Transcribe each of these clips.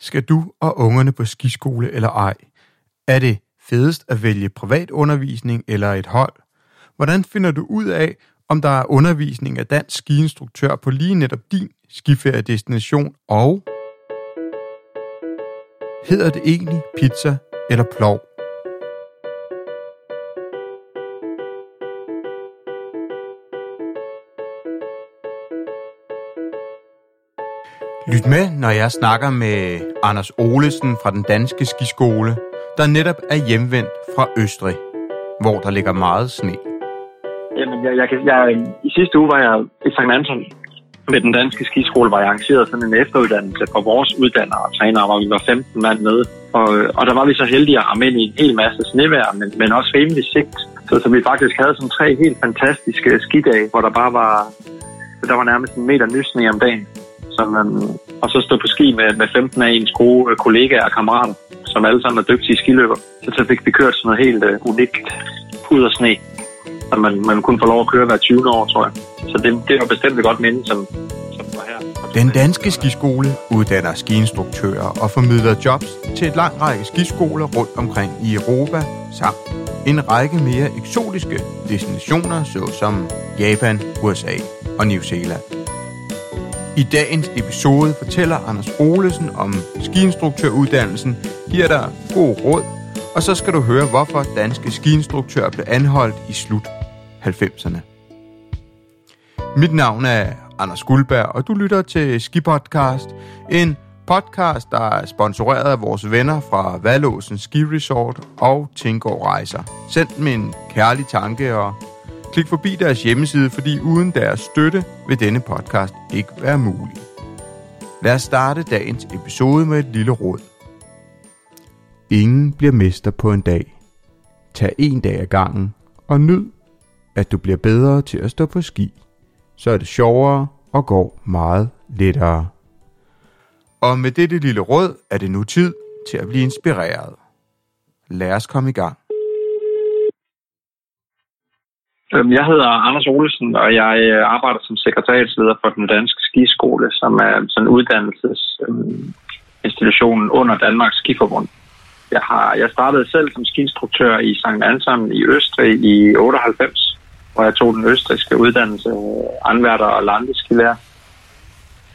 Skal du og ungerne på skiskole eller ej? Er det fedest at vælge privat undervisning eller et hold? Hvordan finder du ud af, om der er undervisning af dansk skiinstruktør på lige netop din skiferiedestination? Og hedder det egentlig pizza eller plov? Lyt med, når jeg snakker med Anders Olesen fra den danske skiskole, der netop er hjemvendt fra Østrig, hvor der ligger meget sne. Jamen, jeg, jeg, jeg, I sidste uge var jeg i St. Anton med den danske skiskole, hvor jeg arrangerede sådan en efteruddannelse for vores uddannere og trænere, hvor vi var 15 mand med. Og, og der var vi så heldige at ramme ind i en hel masse snevejr, men, men også rimelig sigt. Så, så vi faktisk havde sådan tre helt fantastiske skidage, hvor der bare var, der var nærmest en meter nysne om dagen som, øhm, og så stå på ski med, med 15 af ens gode øh, kollegaer og kammerater, som alle sammen er dygtige skiløber. Så, så fik vi kørt sådan noget helt uh, unikt ud af sne, så man, man kunne få lov at køre hver 20 år, tror jeg. Så det, det var bestemt et godt minde, som, som var her. Den danske skiskole uddanner skiinstruktører og formidler jobs til et lang række skiskoler rundt omkring i Europa, samt en række mere eksotiske destinationer, såsom Japan, USA og New Zealand. I dagens episode fortæller Anders Olesen om skiinstruktøruddannelsen, giver dig god råd, og så skal du høre, hvorfor danske skiinstruktører blev anholdt i slut 90'erne. Mit navn er Anders Guldberg, og du lytter til Skipodcast, en podcast, der er sponsoreret af vores venner fra Valåsen Ski Resort og Tingård Rejser. Send mig en kærlig tanke og Klik forbi deres hjemmeside, fordi uden deres støtte vil denne podcast ikke være mulig. Lad os starte dagens episode med et lille råd. Ingen bliver mester på en dag. Tag en dag ad gangen og nyd, at du bliver bedre til at stå på ski. Så er det sjovere og går meget lettere. Og med dette lille råd er det nu tid til at blive inspireret. Lad os komme i gang. Øhm, Øhm, jeg hedder Anders Olesen, og jeg øh, arbejder som sekretariatsleder for den danske skiskole, som er sådan en uddannelsesinstitution øhm, under Danmarks Skiforbund. Jeg, har, jeg startede selv som skiinstruktør i St. Anton i Østrig i 98, hvor jeg tog den østrigske uddannelse øh, anværter og landeskilærer,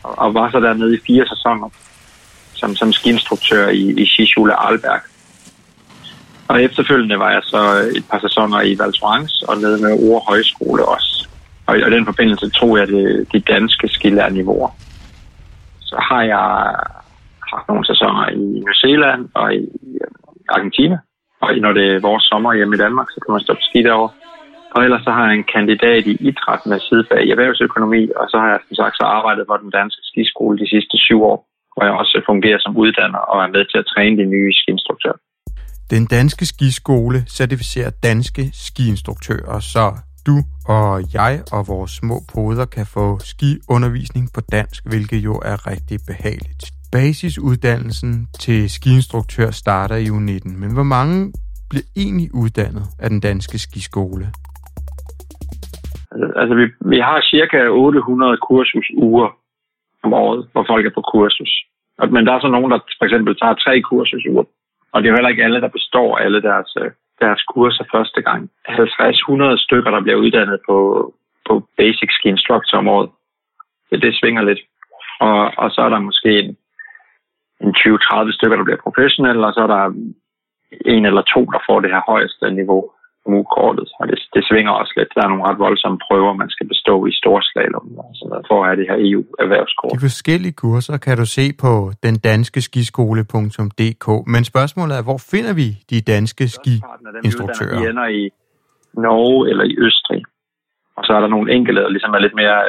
og, og var så dernede i fire sæsoner som, som skiinstruktør i, i Skischule Arlberg. Og efterfølgende var jeg så et par sæsoner i Val Thorens og nede med Ore Højskole også. Og i den forbindelse tog jeg det, de danske skilærniveauer. Så har jeg haft nogle sæsoner i New Zealand og i øh, Argentina. Og når det er vores sommer hjemme i Danmark, så kan man stoppe ski derovre. Og ellers så har jeg en kandidat i idræt med sidefag i erhvervsøkonomi, og så har jeg som sagt så arbejdet for den danske skiskole de sidste syv år, hvor jeg også fungerer som uddanner og er med til at træne de nye skiinstruktører. Den danske skiskole certificerer danske skiinstruktører, så du og jeg og vores små poder kan få skiundervisning på dansk, hvilket jo er rigtig behageligt. Basisuddannelsen til skiinstruktør starter i U19, men hvor mange bliver egentlig uddannet af den danske skiskole? Altså, vi, vi har cirka 800 kursusuger om året, hvor folk er på kursus. Men der er så nogen, der for eksempel tager tre kursusuger og det er jo heller ikke alle, der består alle deres, øh, deres kurser første gang. 50-100 stykker, der bliver uddannet på, på Basic Ski instructor-området. Det, det svinger lidt. Og, og så er der måske en, en 20-30 stykker, der bliver professionelle, og så er der en eller to, der får det her højeste niveau MU-kortet, og det, det svinger også lidt. Der er nogle ret voldsomme prøver, man skal bestå i storslalom for at have det her EU-erhvervskort. De forskellige kurser kan du se på den danske skiskole.dk, men spørgsmålet er, hvor finder vi de danske skiinstruktører? De ender i Norge eller i Østrig, og så er der nogle enkelte, der ligesom er lidt mere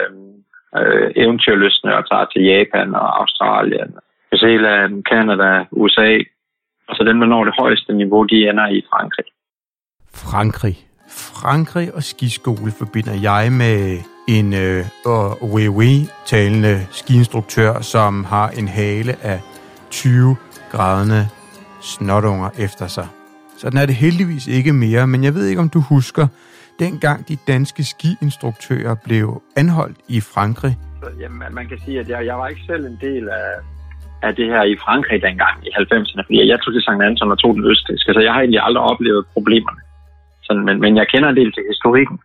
øh, eventyrløsende og tager til Japan og Australien, New Zealand, Canada, USA, og så dem, der når det højeste niveau, de ender i Frankrig. Frankrig. Frankrig og skiskole forbinder jeg med en øh, oui-oui-talende skiinstruktør, som har en hale af 20 grædende snotunger efter sig. Sådan er det heldigvis ikke mere, men jeg ved ikke, om du husker, dengang de danske skiinstruktører blev anholdt i Frankrig. Jamen, man kan sige, at jeg, jeg var ikke selv en del af, af det her i Frankrig dengang i 90'erne, fordi jeg tog til St. Anton og tog den østriske, så jeg har egentlig aldrig oplevet problemerne. Sådan, men, men jeg kender en del til historikken.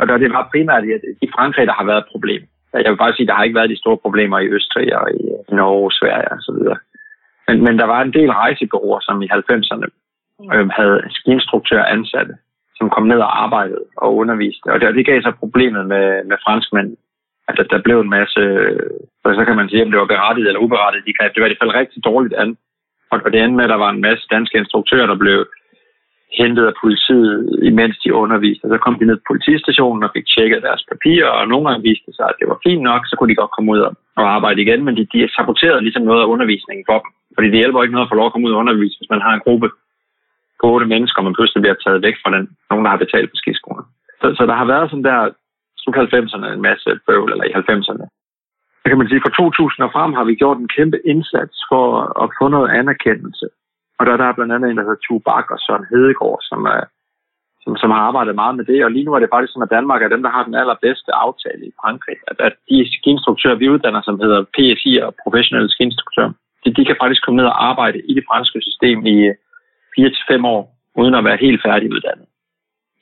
Og det var primært i Frankrig, der har været et problem. Jeg vil bare sige, at der har ikke været de store problemer i Østrig og i Norge, Sverige og så videre. Men, men der var en del rejsebureauer, som i 90'erne øh, havde skiinstruktører ansatte, som kom ned og arbejdede og underviste. Og det, det gav så problemet med, med franskmænd, at der, der blev en masse, og så kan man sige, om det var berettiget eller uberettiget, de greb det var i hvert fald rigtig dårligt an. Og, og det endte med, at der var en masse danske instruktører, der blev hentet af politiet, imens de underviste. Så kom de ned på politistationen og fik tjekket deres papirer, og nogle gange viste sig, at det var fint nok, så kunne de godt komme ud og arbejde igen, men de, de saboterede ligesom noget af undervisningen for dem. Fordi det hjælper ikke noget at få lov at komme ud og undervise, hvis man har en gruppe på otte mennesker, og man pludselig bliver taget væk fra den, nogen, der har betalt på skiskolen. Så, så der har været sådan der, slut 90'erne, en masse bøvl, eller i 90'erne. Så kan man sige, fra 2000 og frem har vi gjort en kæmpe indsats for at få noget anerkendelse og der, der er blandt andet en, der hedder Tue Bak og Søren Hedegaard, som, er, som, som har arbejdet meget med det. Og lige nu er det faktisk sådan, at Danmark er dem, der har den allerbedste aftale i Frankrig. At, at de skiinstruktører, vi uddanner, som hedder PSI og professionelle skiinstruktører, de, de kan faktisk komme ned og arbejde i det franske system i øh, 4-5 år, uden at være helt færdiguddannet.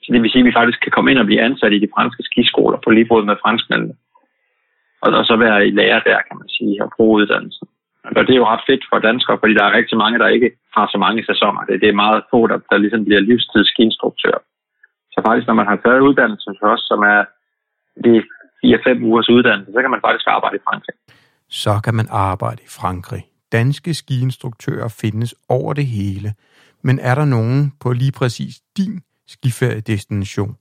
Så det vil sige, at vi faktisk kan komme ind og blive ansat i de franske skiskoler på lige fod med franskmændene. Og, og så være i lærer der, kan man sige, og bruge uddannelsen. Og det er jo ret fedt for danskere, fordi der er rigtig mange, der ikke har så mange sæsoner. Det, det er meget få, der, der ligesom bliver livstidsskiinstruktør. Så faktisk, når man har taget uddannelsen først, som er de 4-5 ugers uddannelse, så kan man faktisk arbejde i Frankrig. Så kan man arbejde i Frankrig. Danske skiinstruktører findes over det hele. Men er der nogen på lige præcis din skiferiedestination?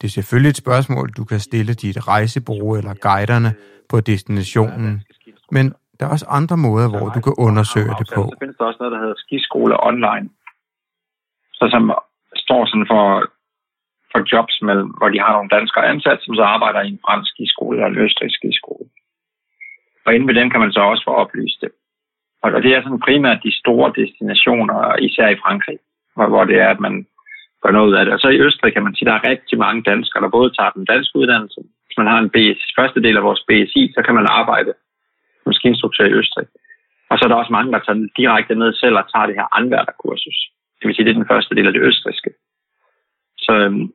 Det er selvfølgelig et spørgsmål, du kan stille dit rejsebureau eller guiderne på destinationen. Men der er også andre måder, hvor du kan undersøge det på. Så findes der også noget, der hedder skiskole online. Så som står sådan for, for jobs, mellem, hvor de har nogle danskere ansat, som så arbejder i en fransk skiskole eller en østrigsk skiskole. Og inden ved dem kan man så også få oplyst det. Og det er sådan primært de store destinationer, især i Frankrig, hvor, hvor det er, at man gør noget af det. Og så i Østrig kan man sige, at der er rigtig mange danskere, der både tager den danske uddannelse. Hvis man har en BS, første del af vores BSI, så kan man arbejde maskininstruktør i Østrig. Og så er der også mange, der tager direkte ned selv og tager det her anværterkursus. Det vil sige, det er den første del af det østriske. Så, øhm,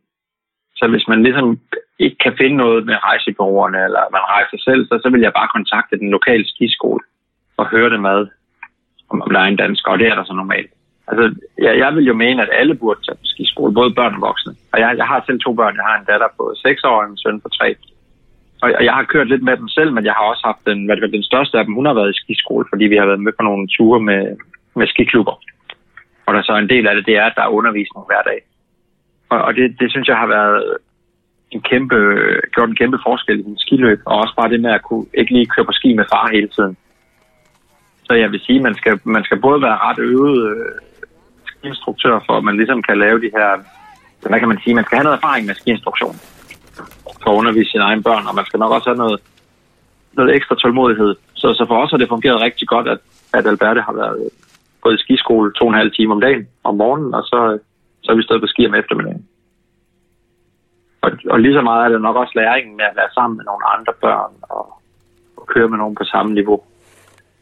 så hvis man ligesom ikke kan finde noget med rejsebureauerne, eller man rejser selv, så, så vil jeg bare kontakte den lokale skiskole og høre det med, om, om der er en dansker, og det er der så normalt. Altså, jeg, jeg vil jo mene, at alle burde tage på skiskole, både børn og voksne. Og jeg, jeg har selv to børn. Jeg har en datter på 6 år og en søn på 3 og jeg har kørt lidt med dem selv, men jeg har også haft den, hvad det, den største af dem, hun har været i skiskole, fordi vi har været med på nogle ture med, med skiklubber. Og der så en del af det, det er, at der er undervisning hver dag. Og, og det, det synes jeg har været en kæmpe, gjort en kæmpe forskel i en skiløb, og også bare det med at kunne ikke lige køre på ski med far hele tiden. Så jeg vil sige, at man skal, man skal både være ret øvet øh, skiinstruktør, for at man ligesom kan lave de her, hvad kan man sige, man skal have noget erfaring med skiinstruktion for at undervise sine egne børn, og man skal nok også have noget, noget ekstra tålmodighed. Så, så for os har det fungeret rigtig godt, at, at Alberte har været gået i skiskole to og en halv time om dagen om morgenen, og så, så er vi stået på ski om eftermiddagen. Og, og lige så meget er det nok også læringen med at være sammen med nogle andre børn og, og køre med nogen på samme niveau.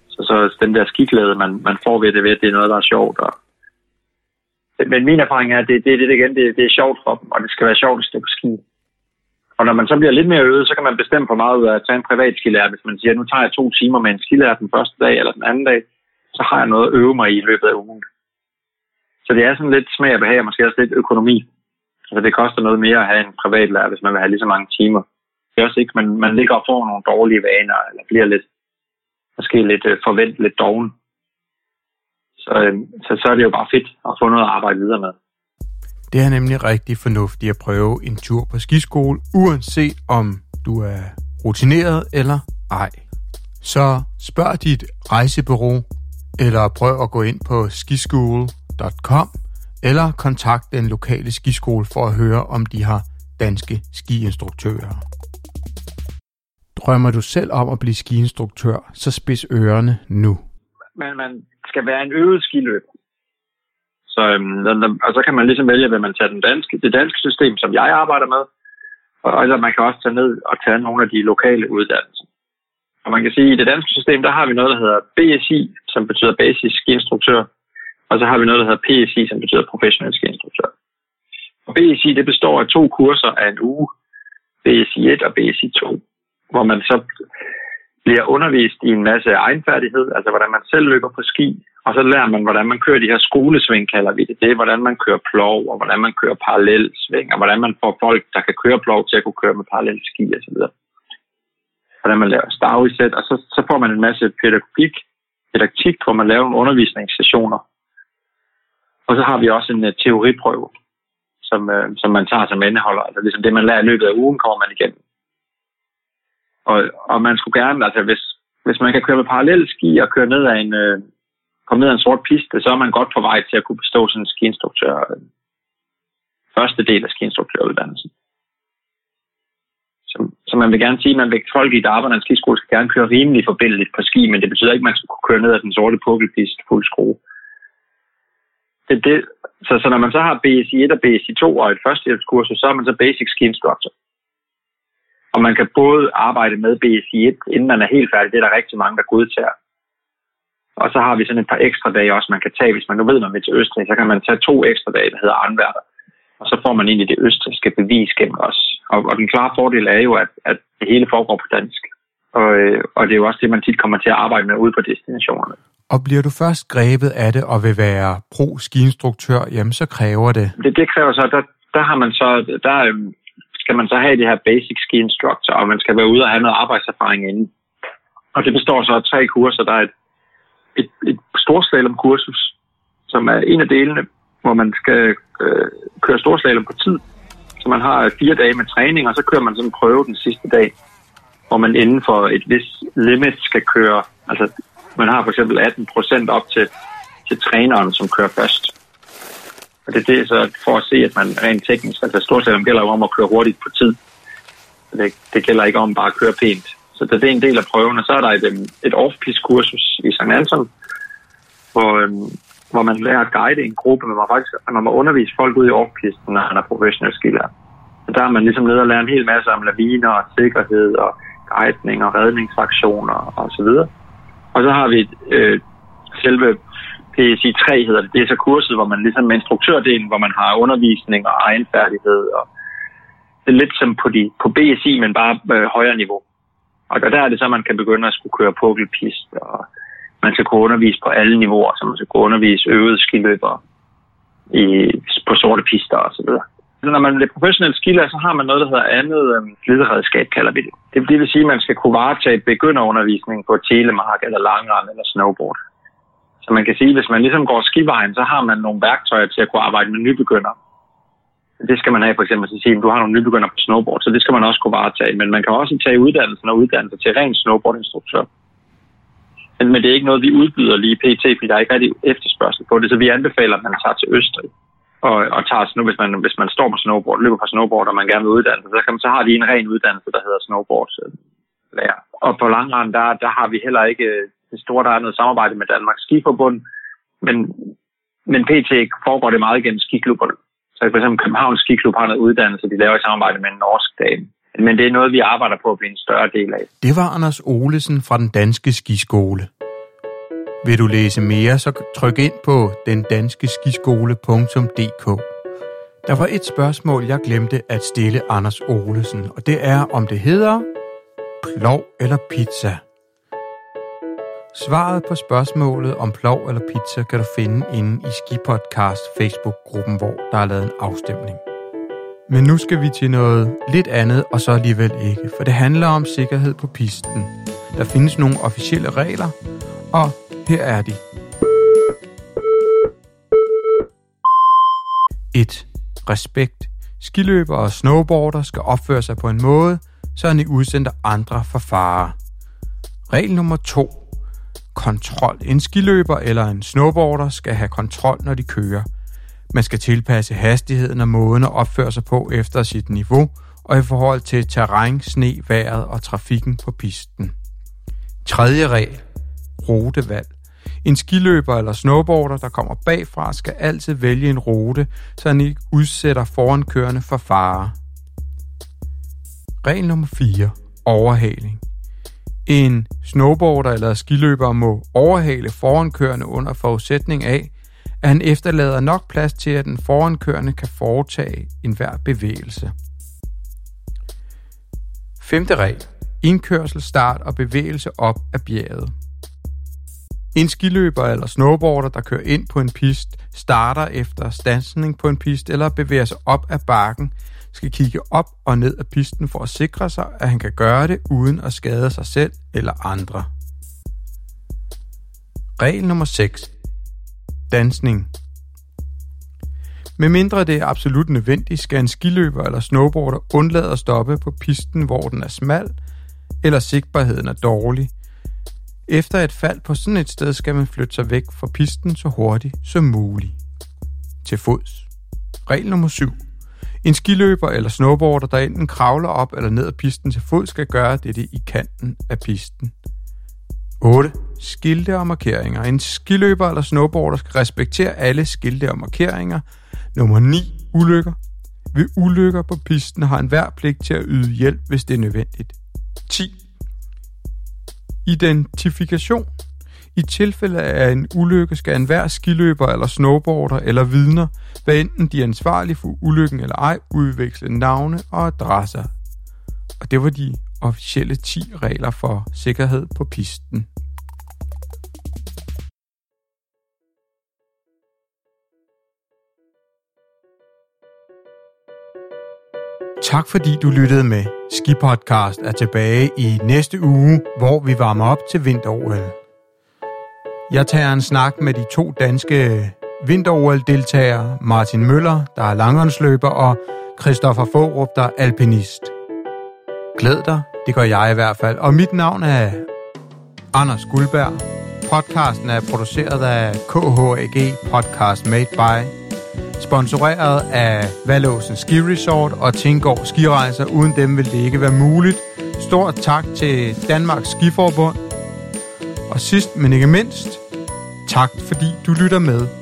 Så, så den der skiglæde, man, man får ved det, ved, at det er noget, der er sjovt. Og, men min erfaring er, at det, det, det, igen, det, det er sjovt for dem, og det skal være sjovt at stå på ski. Og når man så bliver lidt mere øvet, så kan man bestemme for meget ud af at tage en privat skilærer. Hvis man siger, nu tager jeg to timer med en skilærer den første dag eller den anden dag, så har jeg noget at øve mig i i løbet af ugen. Så det er sådan lidt smag og behag, og måske også lidt økonomi. Altså det koster noget mere at have en privat lærer, hvis man vil have lige så mange timer. Det er også ikke, man, man ligger og får nogle dårlige vaner, eller bliver lidt, måske lidt øh, forventet lidt doven. Så, øhm, så, så er det jo bare fedt at få noget at arbejde videre med. Det er nemlig rigtig fornuftigt at prøve en tur på skiskole, uanset om du er rutineret eller ej. Så spørg dit rejsebureau, eller prøv at gå ind på skiskole.com, eller kontakt den lokale skiskole for at høre, om de har danske skiinstruktører. Drømmer du selv om at blive skiinstruktør, så spids ørerne nu. Men man skal være en øvet skiløber. Så, øhm, og så kan man ligesom vælge, hvad man tager den danske, det danske system, som jeg arbejder med. Og, eller man kan også tage ned og tage nogle af de lokale uddannelser. Og man kan sige, at i det danske system, der har vi noget, der hedder BSI, som betyder basisk skiinstruktør, og så har vi noget, der hedder PSI, som betyder professionel skiinstruktør. Og BSI, det består af to kurser af en uge, BSI 1 og BSI 2, hvor man så bliver undervist i en masse egenfærdighed, altså hvordan man selv løber på ski, og så lærer man, hvordan man kører de her skolesving, kalder vi det. Det er, hvordan man kører plov, og hvordan man kører parallelsving, og hvordan man får folk, der kan køre plov, til at kunne køre med parallel ski osv. Hvordan man laver stavrisæt, og så, så får man en masse pædagogik, pædagogik, hvor man laver nogle undervisningssessioner. Og så har vi også en uh, teoriprøve, som, uh, som man tager som indeholder. Altså ligesom det, man lærer i løbet af ugen, kommer man igennem. Og, og man skulle gerne, altså hvis, hvis man kan køre med parallel ski og køre ned ad en, uh, komme ned ad en sort piste, så er man godt på vej til at kunne bestå sådan en skiinstruktør, øh, første del af skiinstruktøruddannelsen. Så, så man vil gerne sige, at man vil folk i Darwin en skiskole skal gerne køre rimelig forbindeligt på ski, men det betyder ikke, at man skal kunne køre ned ad den sorte pukkelpiste fuld skrue. Det, det, så, så når man så har BSI 1 og BSI 2 og et førstehjælpskursus, så er man så Basic Ski Instructor. Og man kan både arbejde med BSI 1, inden man er helt færdig. Det er der rigtig mange, der godtager. Og så har vi sådan et par ekstra dage også, man kan tage, hvis man nu ved, man vil til Østrig, så kan man tage to ekstra dage, der hedder anværter. Og så får man egentlig det østrigske bevis gennem os. Og, og den klare fordel er jo, at, at det hele foregår på dansk. Og, øh, og det er jo også det, man tit kommer til at arbejde med ude på destinationerne. Og bliver du først grebet af det og vil være pro-skiinstruktør, jamen så kræver det? Det, det kræver så, der, der har man så, der øhm, skal man så have det her basic ski instructor, og man skal være ude og have noget arbejdserfaring inden. Og det består så af tre kurser. Der er et et, et storslalom-kursus, som er en af delene, hvor man skal øh, køre storslalom på tid. Så man har øh, fire dage med træning, og så kører man sådan en prøve den sidste dag, hvor man inden for et vis limit skal køre, altså man har for eksempel 18 procent op til, til træneren, som kører først. Og det er det så for at se, at man rent teknisk, altså storslalom gælder jo om at køre hurtigt på tid. Det, det gælder ikke om bare at køre pænt. Så det er en del af prøven, og så er der et, øhm, et off-piste-kursus i St. Anton, hvor, øhm, hvor man lærer at guide en gruppe, men man, faktisk, man må undervise folk ud i off-pisten, når han er professionel skiller. Så der er man ligesom nede og lærer en hel masse om laviner og sikkerhed og guidning og redningsaktioner og så videre. Og så har vi øh, selve PSI 3 hedder det. Det er så kurset, hvor man ligesom med instruktørdelen, hvor man har undervisning og egenfærdighed. Og det er lidt som på, de, på BSI, men bare øh, højere niveau. Og der er det så, at man kan begynde at skulle køre pukkelpist, og man skal kunne undervise på alle niveauer, så man skal kunne undervise øvede skiløbere i, på sorte pister og så videre. Når man er professionel skiller, så har man noget, der hedder andet øhm, kalder vi det. Det, vil sige, at man skal kunne varetage begynderundervisning på telemark eller langrand eller snowboard. Så man kan sige, at hvis man ligesom går skivejen, så har man nogle værktøjer til at kunne arbejde med nybegyndere det skal man have for eksempel at sige, at du har nogle nybegynder på snowboard, så det skal man også kunne varetage. Men man kan også tage uddannelsen og uddannelse til ren snowboardinstruktør. Men, men det er ikke noget, vi udbyder lige pt, fordi der er ikke rigtig efterspørgsel på det, så vi anbefaler, at man tager til Østrig og, og tager nu, hvis man, hvis man står på snowboard, løber på snowboard, og man gerne vil uddanne sig, så, kan man, så har de en ren uddannelse, der hedder snowboard øh, lærer. Og på langrand, der, der har vi heller ikke øh, det store, der er noget samarbejde med Danmarks Skiforbund, men, men pt. foregår det meget gennem skiklubberne. Så for eksempel Københavns Skiklub har noget uddannelse, de laver i samarbejde med en norsk dame. Men det er noget, vi arbejder på at blive en større del af. Det var Anders Olesen fra den danske skiskole. Vil du læse mere, så tryk ind på dendanskeskiskole.dk. Der var et spørgsmål, jeg glemte at stille Anders Olesen, og det er, om det hedder plov eller pizza. Svaret på spørgsmålet om plov eller pizza kan du finde inde i Skipodcast Facebook-gruppen, hvor der er lavet en afstemning. Men nu skal vi til noget lidt andet, og så alligevel ikke, for det handler om sikkerhed på pisten. Der findes nogle officielle regler, og her er de. 1. Respekt. Skiløbere og snowboarder skal opføre sig på en måde, så de udsender andre for fare. Regel nummer 2 kontrol. En skiløber eller en snowboarder skal have kontrol, når de kører. Man skal tilpasse hastigheden og måden at opføre sig på efter sit niveau og i forhold til terræn, sne, vejret og trafikken på pisten. Tredje regel. Rutevalg. En skiløber eller snowboarder, der kommer bagfra, skal altid vælge en rute, så han ikke udsætter forankørende for fare. Regel nummer 4. Overhaling. En snowboarder eller skiløber må overhale forankørende under forudsætning af, at han efterlader nok plads til, at den forankørende kan foretage enhver bevægelse. Femte regel. Indkørsel, start og bevægelse op af bjerget. En skiløber eller snowboarder, der kører ind på en pist, starter efter stansning på en pist eller bevæger sig op ad bakken, skal kigge op og ned af pisten for at sikre sig, at han kan gøre det uden at skade sig selv eller andre. Regel nummer 6. Dansning. Med mindre det er absolut nødvendigt, skal en skiløber eller snowboarder undlade at stoppe på pisten, hvor den er smal, eller sigtbarheden er dårlig. Efter et fald på sådan et sted skal man flytte sig væk fra pisten så hurtigt som muligt. Til fods. Regel nummer 7. En skiløber eller snowboarder, der enten kravler op eller ned ad pisten til fod, skal gøre dette i kanten af pisten. 8. Skilte og markeringer. En skiløber eller snowboarder skal respektere alle skilte og markeringer. Nummer 9. Ulykker. Ved ulykker på pisten har enhver pligt til at yde hjælp, hvis det er nødvendigt. 10. Identifikation. I tilfælde af en ulykke skal enhver skiløber eller snowboarder eller vidner, hvad enten de er ansvarlige for ulykken eller ej, udveksle navne og adresser. Og det var de officielle 10 regler for sikkerhed på pisten. Tak fordi du lyttede med. Skipodcast er tilbage i næste uge, hvor vi varmer op til vinter -OL. Jeg tager en snak med de to danske vinter deltagere Martin Møller, der er langrendsløber, og Christoffer Forup, der er alpinist. Glæd dig, det gør jeg i hvert fald. Og mit navn er Anders Guldberg. Podcasten er produceret af KHAG Podcast Made by sponsoreret af Valåsen Ski Resort og Tingård Skirejser. Uden dem ville det ikke være muligt. Stort tak til Danmarks Skiforbund. Og sidst, men ikke mindst, tak fordi du lytter med.